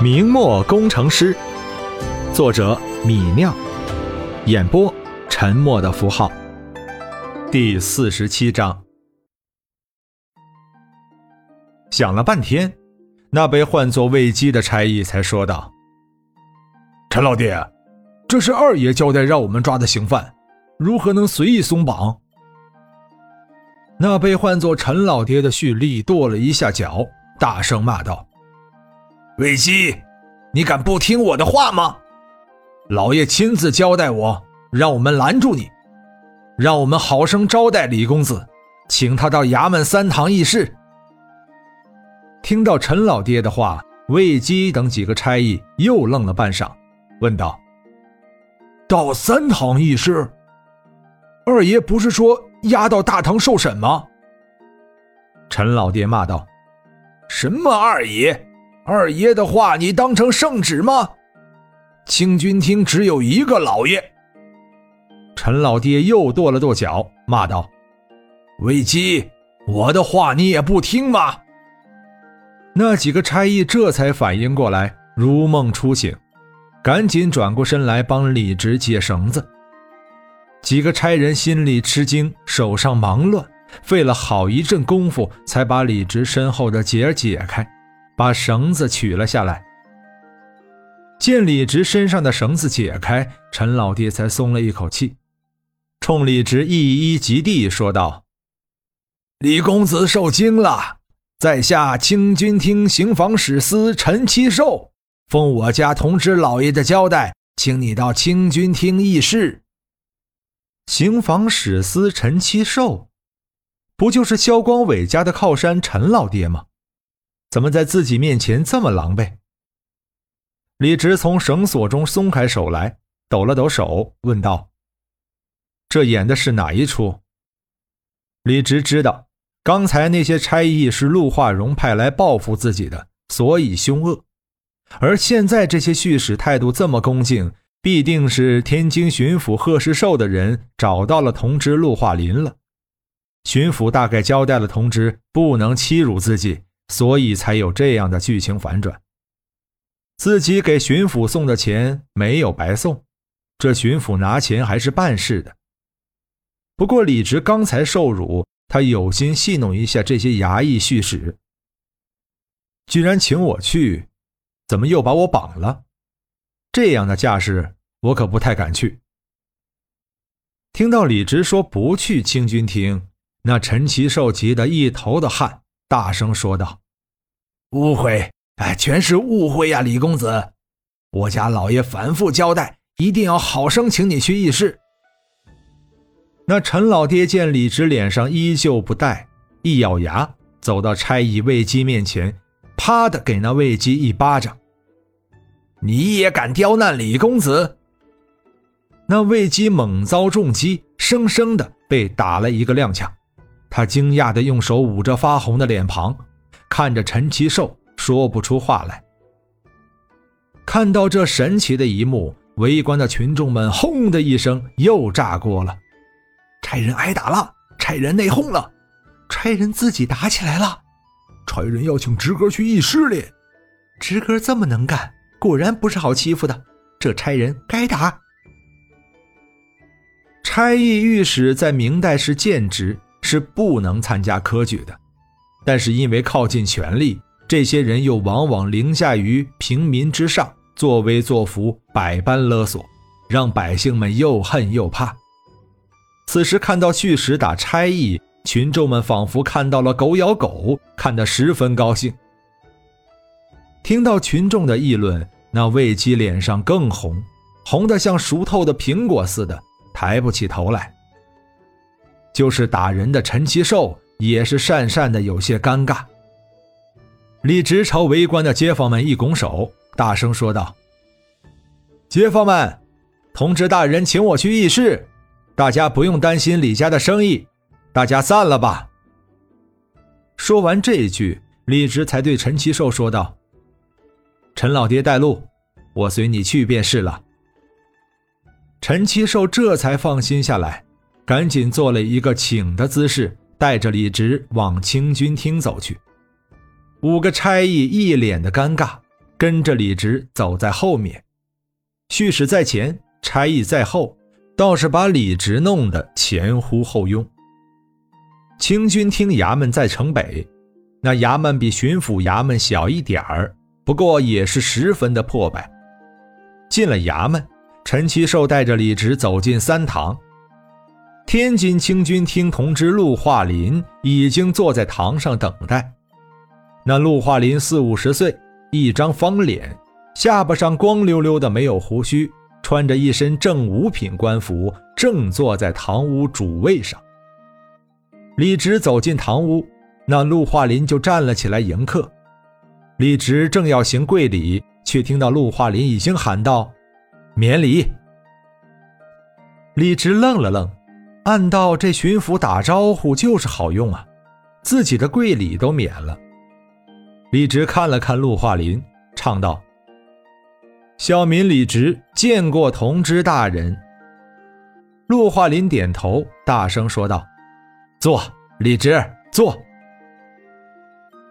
明末工程师，作者米酿，演播沉默的符号。第四十七章，想了半天，那被唤作魏基的差役才说道：“陈老弟，这是二爷交代让我们抓的刑犯，如何能随意松绑？”那被唤作陈老爹的旭立跺了一下脚，大声骂道。魏基，你敢不听我的话吗？老爷亲自交代我，让我们拦住你，让我们好生招待李公子，请他到衙门三堂议事。听到陈老爹的话，魏基等几个差役又愣了半晌，问道：“到三堂议事？二爷不是说押到大堂受审吗？”陈老爹骂道：“什么二爷？”二爷的话，你当成圣旨吗？清军厅只有一个老爷。陈老爹又跺了跺脚，骂道：“魏基，我的话你也不听吗？”那几个差役这才反应过来，如梦初醒，赶紧转过身来帮李直解绳子。几个差人心里吃惊，手上忙乱，费了好一阵功夫，才把李直身后的结解开。把绳子取了下来，见李直身上的绳子解开，陈老爹才松了一口气，冲李直一一及地说道：“李公子受惊了，在下清军厅刑房使司陈七寿，奉我家同知老爷的交代，请你到清军厅议事。”刑房使司陈七寿，不就是萧光伟家的靠山陈老爹吗？怎么在自己面前这么狼狈？李直从绳索中松开手来，抖了抖手，问道：“这演的是哪一出？”李直知道，刚才那些差役是陆化荣派来报复自己的，所以凶恶；而现在这些御史态度这么恭敬，必定是天津巡抚贺世寿的人找到了同知陆化林了。巡抚大概交代了同知，不能欺辱自己。所以才有这样的剧情反转。自己给巡抚送的钱没有白送，这巡抚拿钱还是办事的。不过李直刚才受辱，他有心戏弄一下这些衙役叙使。居然请我去，怎么又把我绑了？这样的架势，我可不太敢去。听到李直说不去清军厅，那陈其寿急得一头的汗。大声说道：“误会，哎，全是误会呀，李公子！我家老爷反复交代，一定要好生请你去议事。”那陈老爹见李直脸上依旧不带，一咬牙，走到差役魏姬面前，啪的给那魏姬一巴掌：“你也敢刁难李公子？”那魏姬猛遭重击，生生的被打了一个踉跄。他惊讶地用手捂着发红的脸庞，看着陈其寿，说不出话来。看到这神奇的一幕，围观的群众们轰的一声又炸锅了。差人挨打了，差人内讧了，差人自己打起来了，差人要请直哥去议事哩。直哥这么能干，果然不是好欺负的。这差人该打。差役御史在明代是贱职。是不能参加科举的，但是因为靠近权力，这些人又往往凌驾于平民之上，作威作福，百般勒索，让百姓们又恨又怕。此时看到旭史打差役，群众们仿佛看到了狗咬狗，看得十分高兴。听到群众的议论，那魏姬脸上更红，红得像熟透的苹果似的，抬不起头来。就是打人的陈其寿也是讪讪的，有些尴尬。李直朝围观的街坊们一拱手，大声说道：“街坊们，同知大人请我去议事，大家不用担心李家的生意，大家散了吧。”说完这一句，李直才对陈其寿说道：“陈老爹带路，我随你去便是了。”陈其寿这才放心下来。赶紧做了一个请的姿势，带着李直往清军厅走去。五个差役一脸的尴尬，跟着李直走在后面。蓄使在前，差役在后，倒是把李直弄得前呼后拥。清军厅衙门在城北，那衙门比巡抚衙门小一点儿，不过也是十分的破败。进了衙门，陈其寿带着李直走进三堂。天津清军厅同知陆化林已经坐在堂上等待。那陆化林四五十岁，一张方脸，下巴上光溜溜的，没有胡须，穿着一身正五品官服，正坐在堂屋主位上。李直走进堂屋，那陆化林就站了起来迎客。李直正要行跪礼，却听到陆化林已经喊道：“免礼。”李直愣了愣，暗道：“这巡抚打招呼就是好用啊，自己的跪礼都免了。”李直看了看陆化林，唱道：“小民李直见过同知大人。”陆化林点头，大声说道。坐，李直坐。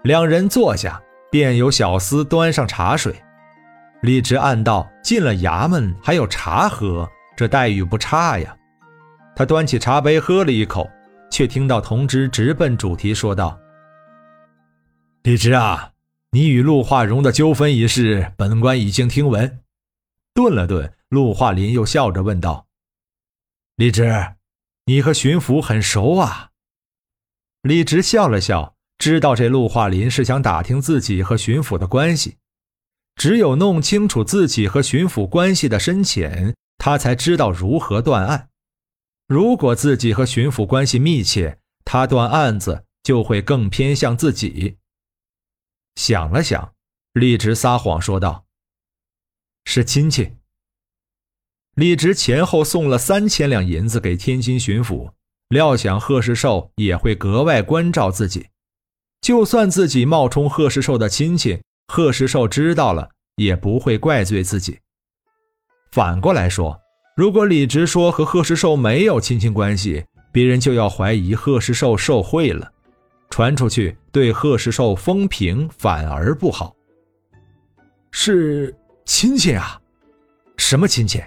两人坐下，便有小厮端上茶水。李直暗道：进了衙门还有茶喝，这待遇不差呀。他端起茶杯喝了一口，却听到同知直奔主题说道：“李直啊，你与陆化荣的纠纷一事，本官已经听闻。”顿了顿，陆化林又笑着问道：“李直，你和巡抚很熟啊？”李直笑了笑，知道这陆化林是想打听自己和巡抚的关系，只有弄清楚自己和巡抚关系的深浅，他才知道如何断案。如果自己和巡抚关系密切，他断案子就会更偏向自己。想了想，李直撒谎说道：“是亲戚。”李直前后送了三千两银子给天津巡抚。料想贺世寿也会格外关照自己，就算自己冒充贺世寿的亲戚，贺世寿知道了也不会怪罪自己。反过来说，如果李直说和贺世寿没有亲戚关系，别人就要怀疑贺世寿受贿了，传出去对贺世寿风评反而不好。是亲戚啊？什么亲戚？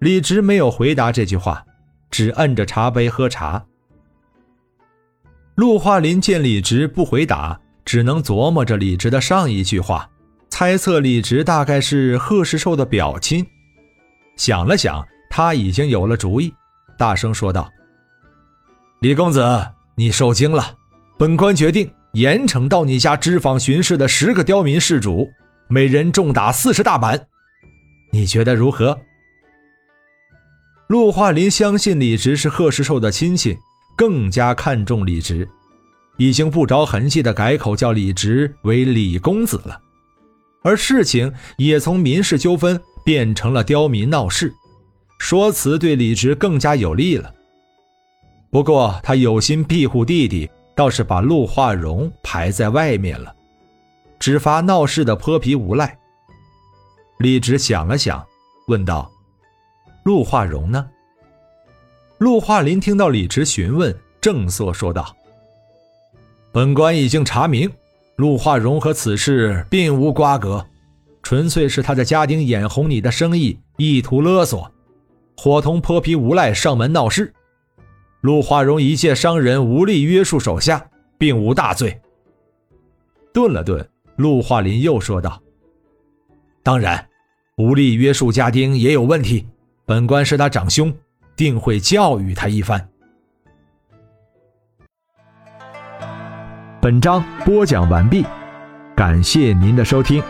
李直没有回答这句话。只摁着茶杯喝茶。陆化林见李直不回答，只能琢磨着李直的上一句话，猜测李直大概是贺世寿的表亲。想了想，他已经有了主意，大声说道：“李公子，你受惊了。本官决定严惩到你家知访巡视的十个刁民事主，每人重打四十大板。你觉得如何？”陆化林相信李直是贺世寿的亲戚，更加看重李直，已经不着痕迹的改口叫李直为李公子了。而事情也从民事纠纷变成了刁民闹事，说辞对李直更加有利了。不过他有心庇护弟弟，倒是把陆化荣排在外面了，只罚闹事的泼皮无赖。李直想了想，问道。陆化荣呢？陆化林听到李直询问，正色说道：“本官已经查明，陆化荣和此事并无瓜葛，纯粹是他的家丁眼红你的生意，意图勒索，伙同泼皮无赖上门闹事。陆化荣一介商人，无力约束手下，并无大罪。”顿了顿，陆化林又说道：“当然，无力约束家丁也有问题。”本官是他长兄，定会教育他一番。本章播讲完毕，感谢您的收听。